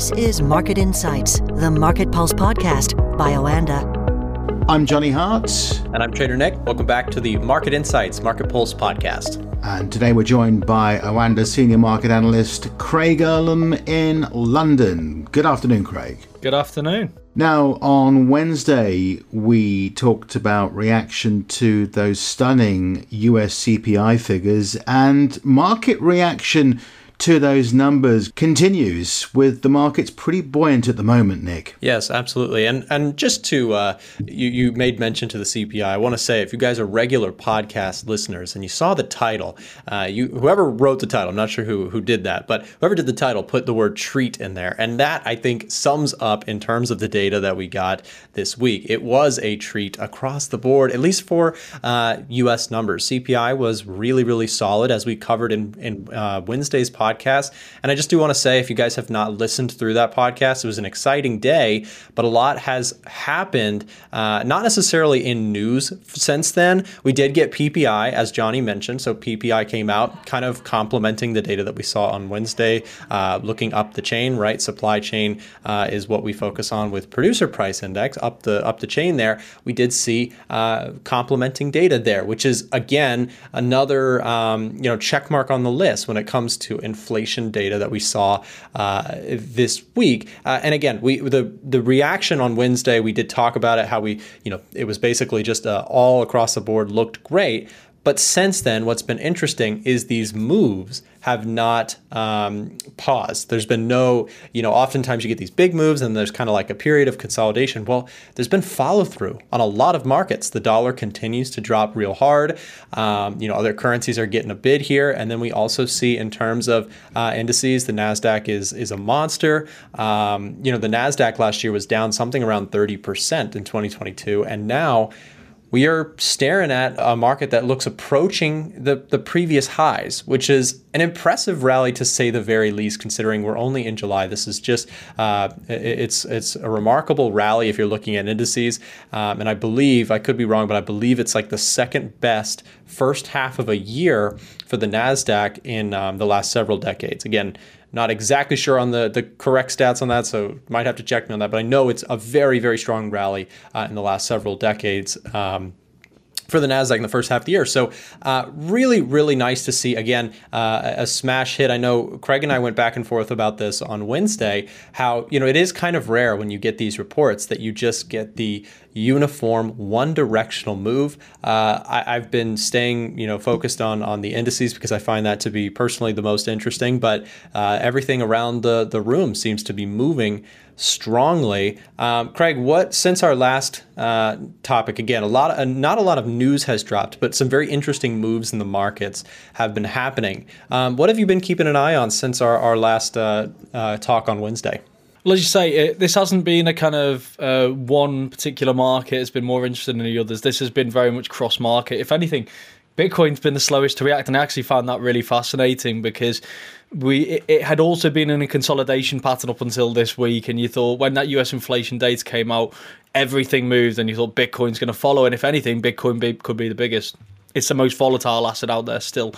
This is Market Insights, the Market Pulse podcast by Oanda. I'm Johnny Hart. And I'm Trader Nick. Welcome back to the Market Insights Market Pulse podcast. And today we're joined by Oanda senior market analyst Craig Erlam in London. Good afternoon, Craig. Good afternoon. Now, on Wednesday, we talked about reaction to those stunning US CPI figures and market reaction to those numbers continues with the markets pretty buoyant at the moment, Nick. Yes, absolutely. And and just to uh, you you made mention to the CPI. I want to say if you guys are regular podcast listeners and you saw the title, uh, you whoever wrote the title, I'm not sure who who did that, but whoever did the title put the word treat in there, and that I think sums up in terms of the data that we got this week. It was a treat across the board, at least for uh, U.S. numbers. CPI was really really solid as we covered in in uh, Wednesday's podcast podcast. And I just do want to say, if you guys have not listened through that podcast, it was an exciting day, but a lot has happened, uh, not necessarily in news since then. We did get PPI, as Johnny mentioned. So PPI came out, kind of complementing the data that we saw on Wednesday, uh, looking up the chain, right? Supply chain uh, is what we focus on with producer price index, up the up the chain there. We did see uh, complementing data there, which is again another um, you know check mark on the list when it comes to inflation inflation data that we saw uh, this week. Uh, and again, we the the reaction on Wednesday, we did talk about it, how we you know it was basically just uh, all across the board looked great. But since then, what's been interesting is these moves have not um, paused. There's been no, you know, oftentimes you get these big moves and there's kind of like a period of consolidation. Well, there's been follow through on a lot of markets. The dollar continues to drop real hard. Um, you know, other currencies are getting a bid here. And then we also see in terms of uh, indices, the NASDAQ is, is a monster. Um, you know, the NASDAQ last year was down something around 30% in 2022. And now, we are staring at a market that looks approaching the, the previous highs, which is an impressive rally to say the very least, considering we're only in July. This is just uh, it's it's a remarkable rally if you're looking at indices, um, and I believe I could be wrong, but I believe it's like the second best first half of a year for the Nasdaq in um, the last several decades. Again, not exactly sure on the, the correct stats on that, so might have to check me on that. But I know it's a very, very strong rally uh, in the last several decades. Um, for the Nasdaq in the first half of the year. So, uh, really, really nice to see again uh, a smash hit. I know Craig and I went back and forth about this on Wednesday. How you know it is kind of rare when you get these reports that you just get the uniform, one directional move. Uh, I, have been staying, you know, focused on on the indices because I find that to be personally the most interesting. But uh, everything around the the room seems to be moving strongly. Um, Craig, what since our last uh, topic again, a lot, of, not a lot of news has dropped, but some very interesting moves in the markets have been happening. Um, what have you been keeping an eye on since our our last uh, uh, talk on Wednesday? Well, as you say, it, this hasn't been a kind of uh, one particular market has been more interested than the others. This has been very much cross market. If anything, Bitcoin's been the slowest to react, and I actually found that really fascinating because we it, it, had also been in a consolidation pattern up until this week, and you thought when that U.S. inflation data came out, everything moved, and you thought Bitcoin's going to follow, and if anything, Bitcoin be, could be the biggest. It's the most volatile asset out there still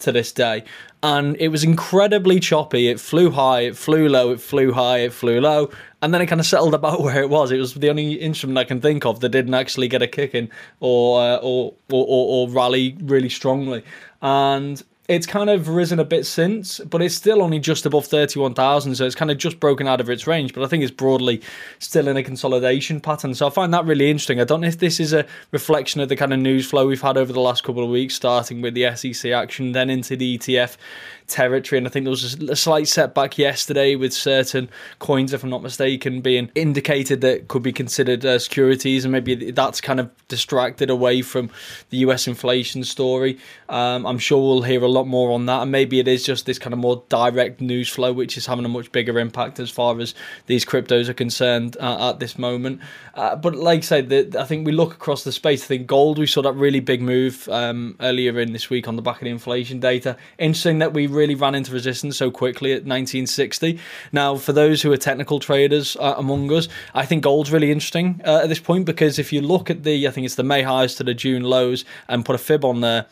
to this day. And it was incredibly choppy. It flew high, it flew low, it flew high, it flew low. And then it kind of settled about where it was. It was the only instrument I can think of that didn't actually get a kick in or, uh, or, or, or, or rally really strongly. And it's kind of risen a bit since, but it's still only just above 31,000. So it's kind of just broken out of its range, but I think it's broadly still in a consolidation pattern. So I find that really interesting. I don't know if this is a reflection of the kind of news flow we've had over the last couple of weeks, starting with the SEC action, then into the ETF territory. And I think there was a slight setback yesterday with certain coins, if I'm not mistaken, being indicated that could be considered uh, securities, and maybe that's kind of distracted away from the US inflation story. Um, I'm sure we'll hear a lot more on that, and maybe it is just this kind of more direct news flow, which is having a much bigger impact as far as these cryptos are concerned uh, at this moment. Uh, but like I said, the, I think we look across the space. I think gold, we saw that really big move um, earlier in this week on the back of the inflation data. Interesting that we really ran into resistance so quickly at 1960. Now, for those who are technical traders uh, among us, I think gold's really interesting uh, at this point because if you look at the, I think it's the May highs to the June lows and put a fib on there,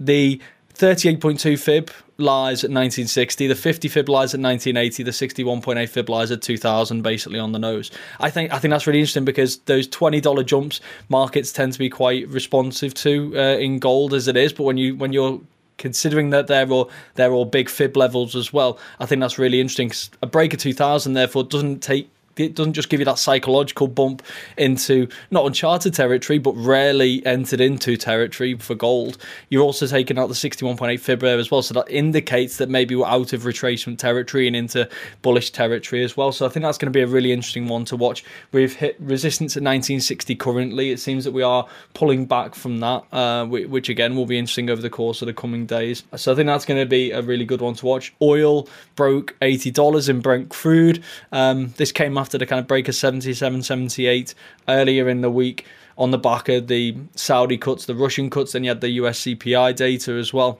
the 38.2 fib lies at 1960, the 50 fib lies at 1980, the 61.8 fib lies at 2000, basically on the nose. I think I think that's really interesting because those $20 jumps markets tend to be quite responsive to uh, in gold as it is, but when you when you're considering that they're all they're all big fib levels as well. I think that's really interesting. A break of 2000 therefore doesn't take it doesn't just give you that psychological bump into not uncharted territory, but rarely entered into territory for gold. You're also taking out the 61.8 fib there as well, so that indicates that maybe we're out of retracement territory and into bullish territory as well. So I think that's going to be a really interesting one to watch. We've hit resistance at 1960 currently. It seems that we are pulling back from that, uh, which again will be interesting over the course of the coming days. So I think that's going to be a really good one to watch. Oil broke $80 in Brent crude. Um, this came after the kind of break of 77, 78 earlier in the week on the back of the Saudi cuts, the Russian cuts, then you had the US CPI data as well.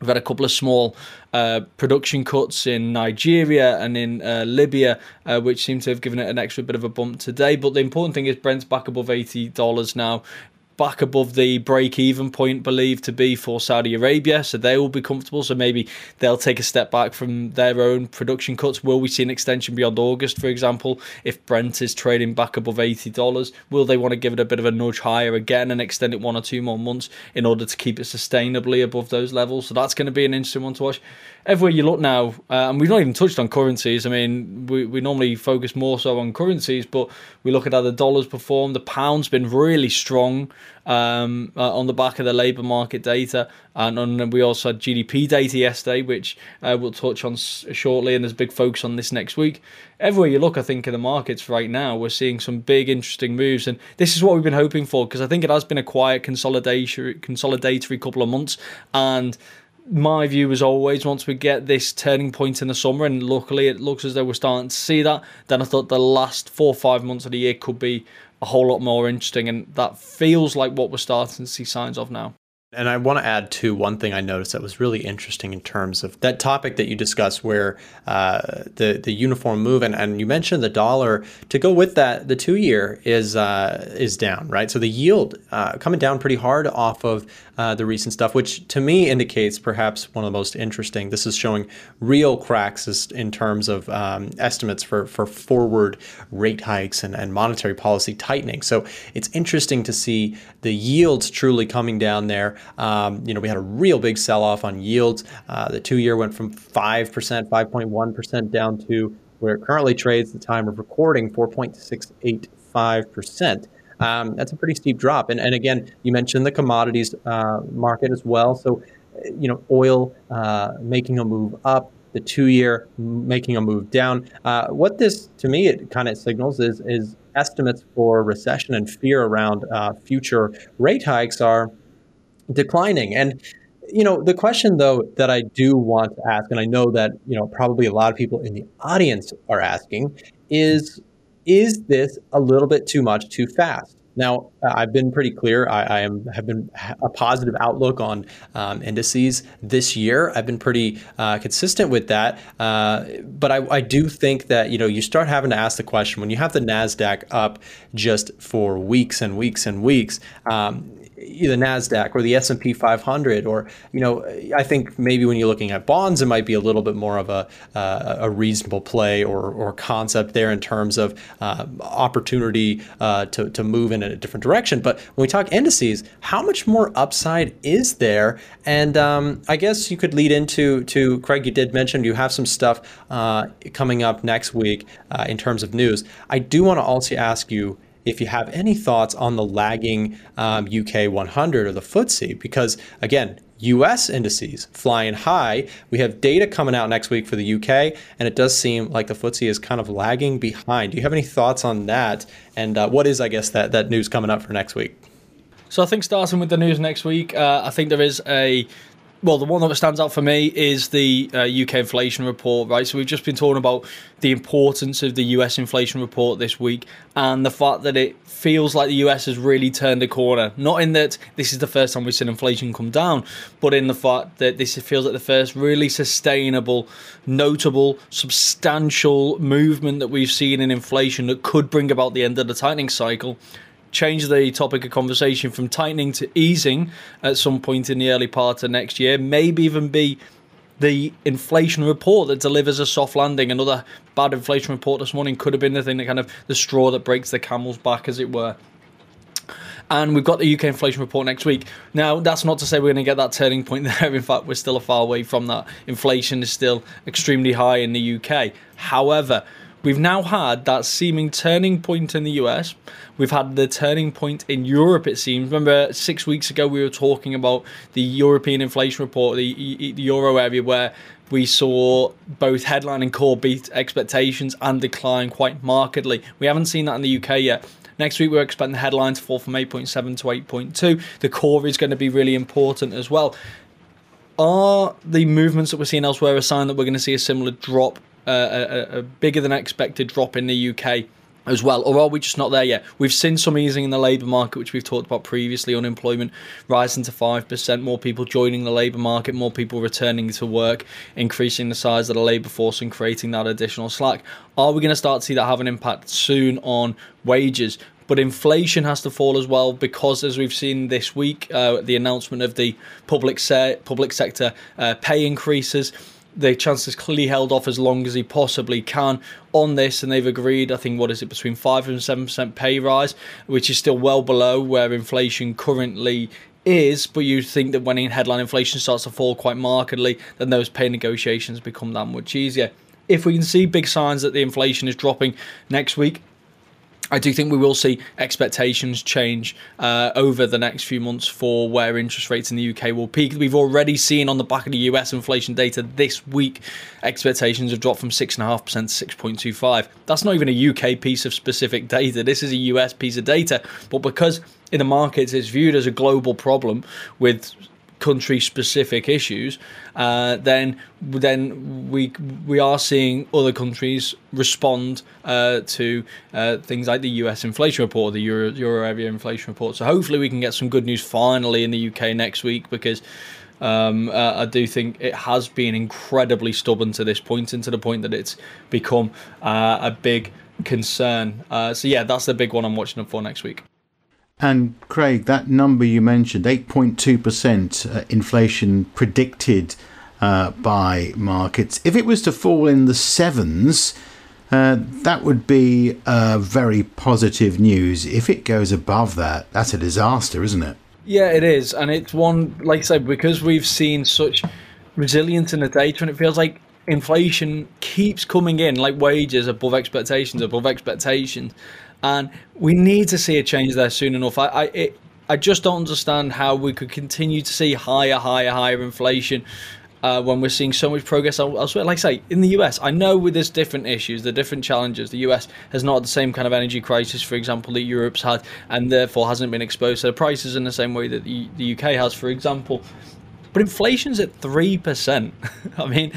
We've had a couple of small uh, production cuts in Nigeria and in uh, Libya, uh, which seem to have given it an extra bit of a bump today. But the important thing is Brent's back above $80 now back above the break even point believed to be for Saudi Arabia, so they will be comfortable. So maybe they'll take a step back from their own production cuts. Will we see an extension beyond August, for example? If Brent is trading back above $80, will they want to give it a bit of a nudge higher again and extend it one or two more months in order to keep it sustainably above those levels? So that's going to be an interesting one to watch everywhere you look now, uh, and we've not even touched on currencies. I mean, we, we normally focus more so on currencies, but we look at how the dollar's performed. The pound's been really strong um, uh, on the back of the labour market data, and, we also had GDP data yesterday, which uh, we'll touch on s- shortly. And there's big focus on this next week. Everywhere you look, I think in the markets right now, we're seeing some big, interesting moves, and this is what we've been hoping for because I think it has been a quiet consolidation, consolidatory couple of months, and my view was always once we get this turning point in the summer, and luckily it looks as though we're starting to see that, then I thought the last four or five months of the year could be a whole lot more interesting, and that feels like what we're starting to see signs of now. And I want to add to one thing I noticed that was really interesting in terms of that topic that you discussed, where uh, the the uniform move, and, and you mentioned the dollar. To go with that, the two year is uh, is down, right? So the yield uh, coming down pretty hard off of uh, the recent stuff, which to me indicates perhaps one of the most interesting. This is showing real cracks in terms of um, estimates for for forward rate hikes and, and monetary policy tightening. So it's interesting to see the yields truly coming down there. Um, you know, we had a real big sell off on yields. Uh, the two year went from 5%, 5.1% down to where it currently trades at the time of recording, 4.685%. Um, that's a pretty steep drop. And, and again, you mentioned the commodities uh, market as well. So, you know, oil uh, making a move up, the two year making a move down. Uh, what this, to me, it kind of signals is, is estimates for recession and fear around uh, future rate hikes are declining. And you know, the question though that I do want to ask, and I know that you know probably a lot of people in the audience are asking, is is this a little bit too much too fast? Now, I've been pretty clear. I, I am have been a positive outlook on um, indices this year. I've been pretty uh, consistent with that. Uh, but I, I, do think that you know you start having to ask the question when you have the Nasdaq up just for weeks and weeks and weeks. Um, the Nasdaq or the S and P 500, or you know, I think maybe when you're looking at bonds, it might be a little bit more of a uh, a reasonable play or or concept there in terms of uh, opportunity uh, to to move in a different direction. But when we talk indices, how much more upside is there? And um, I guess you could lead into to Craig. You did mention you have some stuff uh, coming up next week uh, in terms of news. I do want to also ask you if you have any thoughts on the lagging um, UK 100 or the FTSE, because again, US indices flying high. We have data coming out next week for the UK, and it does seem like the FTSE is kind of lagging behind. Do you have any thoughts on that? And uh, what is, I guess, that, that news coming up for next week? So I think starting with the news next week, uh, I think there is a well, the one that stands out for me is the uh, UK inflation report, right? So we've just been talking about the importance of the US inflation report this week and the fact that it feels like the US has really turned a corner. Not in that this is the first time we've seen inflation come down, but in the fact that this feels like the first really sustainable, notable, substantial movement that we've seen in inflation that could bring about the end of the tightening cycle change the topic of conversation from tightening to easing at some point in the early part of next year, maybe even be the inflation report that delivers a soft landing. Another bad inflation report this morning could have been the thing that kind of the straw that breaks the camel's back, as it were. And we've got the UK inflation report next week. Now, that's not to say we're going to get that turning point there. In fact, we're still a far away from that. Inflation is still extremely high in the UK. However, We've now had that seeming turning point in the US. We've had the turning point in Europe, it seems. Remember, six weeks ago, we were talking about the European inflation report, the, the Euro area, where we saw both headline and core beat expectations and decline quite markedly. We haven't seen that in the UK yet. Next week, we're expecting the headline to fall from 8.7 to 8.2. The core is going to be really important as well. Are the movements that we're seeing elsewhere a sign that we're going to see a similar drop a, a, bigger than expected drop in the UK as well, or are we just not there yet? We've seen some easing in the labour market, which we've talked about previously. Unemployment rising to 5%, more people joining the labour market, more people returning to work, increasing the size of the labour force and creating that additional slack. Are we going to start to see that have an impact soon on wages? But inflation has to fall as well because, as we've seen this week, uh, the announcement of the public se- public sector uh, pay increases the chancellor's clearly held off as long as he possibly can on this, and they've agreed. I think what is it between five and seven percent pay rise, which is still well below where inflation currently is. But you think that when headline inflation starts to fall quite markedly, then those pay negotiations become that much easier. If we can see big signs that the inflation is dropping next week, I do think we will see expectations change uh, over the next few months for where interest rates in the UK will peak. We've already seen on the back of the US inflation data this week, expectations have dropped from 6.5% to 6.25. That's not even a UK piece of specific data. This is a US piece of data. But because in the markets it's viewed as a global problem with country specific issues, uh, then then we we are seeing other countries respond uh, to uh, things like the U.S. inflation report, the Euro, Euro area inflation report. So hopefully we can get some good news finally in the UK next week because. Um, uh, I do think it has been incredibly stubborn to this point, and to the point that it's become uh, a big concern. Uh, so yeah, that's the big one I'm watching up for next week. And Craig, that number you mentioned, 8.2% uh, inflation predicted uh, by markets, if it was to fall in the sevens, uh, that would be uh, very positive news. If it goes above that, that's a disaster, isn't it? Yeah, it is. And it's one, like I said, because we've seen such resilience in the data, and it feels like inflation keeps coming in, like wages above expectations, above expectations and we need to see a change there soon enough. I, I, it, I just don't understand how we could continue to see higher, higher, higher inflation uh, when we're seeing so much progress elsewhere. Like I say, in the US, I know with there's different issues, the different challenges. The US has not had the same kind of energy crisis, for example, that Europe's had, and therefore hasn't been exposed to the prices in the same way that the, the UK has, for example. But inflation's at 3%. I mean,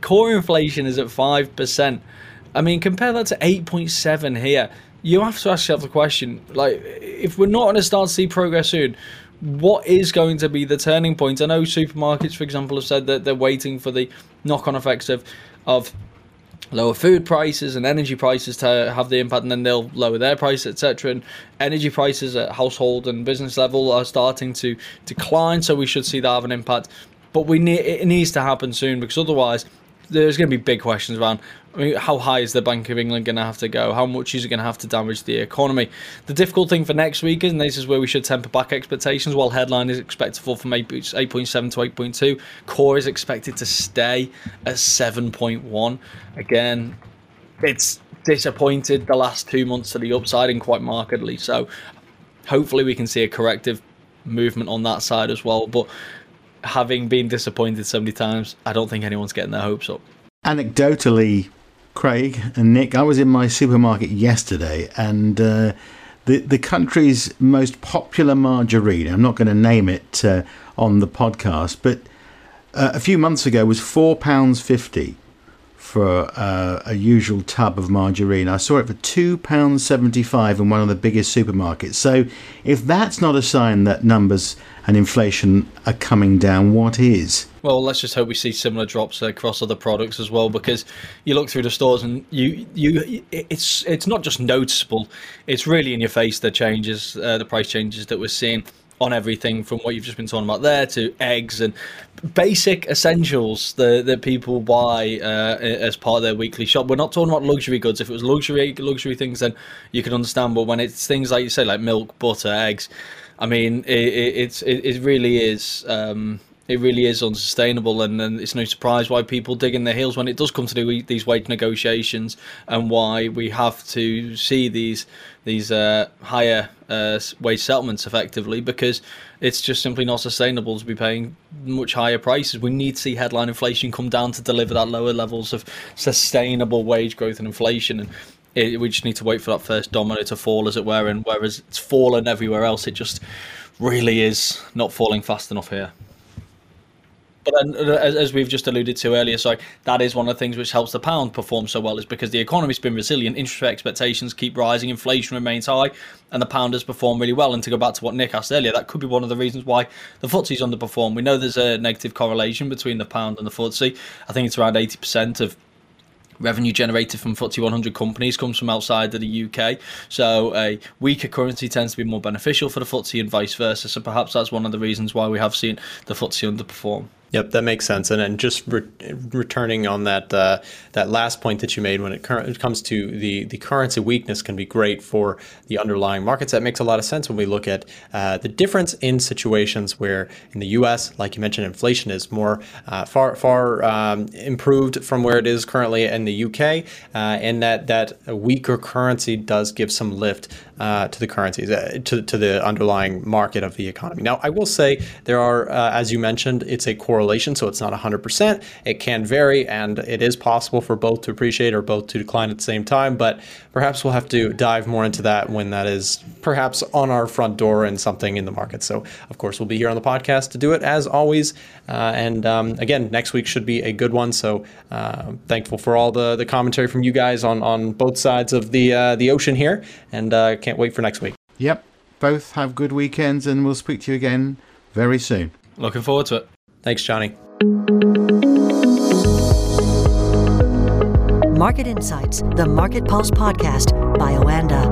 core inflation is at 5%. I mean, compare that to 8.7 here you have to ask yourself the question. Like if we're not going to start to see progress soon what is going to be the turning point? I know supermarkets for example have said that they're waiting for the knock-on effects of of lower food prices and energy prices to have the impact and then they'll lower their prices etc and energy prices at household and business level are starting to decline so we should see that have an impact. But we need it needs to happen soon because otherwise there's going to be big questions around I mean, how high is the Bank of England going to have to go? How much is it going to have to damage the economy? The difficult thing for next week is, and this is where we should temper back expectations, while headline is expected to fall from 8.7 to 8.2, core is expected to stay at 7.1. Again, it's disappointed the last two months to the upside and quite markedly. So hopefully we can see a corrective movement on that side as well. But having been disappointed so many times, I don't think anyone's getting their hopes up. Anecdotally, Craig and Nick, I was in my supermarket yesterday and uh, the, the country's most popular margarine, I'm not going to name it uh, on the podcast, but uh, a few months ago was £4.50 for uh, a usual tub of margarine. I saw it for £2.75 in one of the biggest supermarkets. So if that's not a sign that numbers and inflation are coming down, what is? Well, let's just hope we see similar drops across other products as well, because you look through the stores and you you it's it's not just noticeable; it's really in your face the changes, uh, the price changes that we're seeing on everything from what you've just been talking about there to eggs and basic essentials that, that people buy uh, as part of their weekly shop. We're not talking about luxury goods. If it was luxury luxury things, then you can understand. But when it's things like you say, like milk, butter, eggs, I mean, it, it, it's it, it really is. Um, it really is unsustainable, and, and, it's no surprise why people dig in their heels when it does come to do these wage negotiations, and why we have to see these these uh, higher uh, wage settlements effectively because it's just simply not sustainable to be paying much higher prices. We need to see headline inflation come down to deliver that lower levels of sustainable wage growth and inflation, and it, we just need to wait for that first domino to fall, as it were. And whereas it's fallen everywhere else, it just really is not falling fast enough here. But uh, as, we've just alluded to earlier, sorry, that is one of the things which helps the pound perform so well, is because the economy's been resilient, interest rate expectations keep rising, inflation remains high, and the pound has performed really well. And to go back to what Nick asked earlier, that could be one of the reasons why the FTSE's underperformed. We know there's a negative correlation between the pound and the FTSE. I think it's around 80% of revenue generated from FTSE 100 companies comes from outside of the UK. So a weaker currency tends to be more beneficial for the FTSE and vice versa. So perhaps that's one of the reasons why we have seen the FTSE underperform. Yep, that makes sense. And and just re- returning on that uh, that last point that you made when it, cur- it, comes to the the currency weakness can be great for the underlying markets. That makes a lot of sense when we look at uh, the difference in situations where in the U.S., like you mentioned, inflation is more uh, far far um, improved from where it is currently in the U.K. Uh, and that that weaker currency does give some lift uh, to the currencies, uh, to, to the underlying market of the economy. Now, I will say there are, as you mentioned, it's a correlation, so it's not 100%. It can vary, and it is possible for both to appreciate or both to decline at the same time, but perhaps we'll have to dive more into that when that is perhaps on our front door and something in the market. So, of course, we'll be here on the podcast to do it as always. Uh, and um, again, next week should be a good one. So, uh, thankful for all the, the commentary from you guys on, on both sides of the, uh, the ocean here, and can't can't wait for next week. Yep. Both have good weekends, and we'll speak to you again very soon. Looking forward to it. Thanks, Johnny. Market Insights, the Market Pulse podcast by Oanda.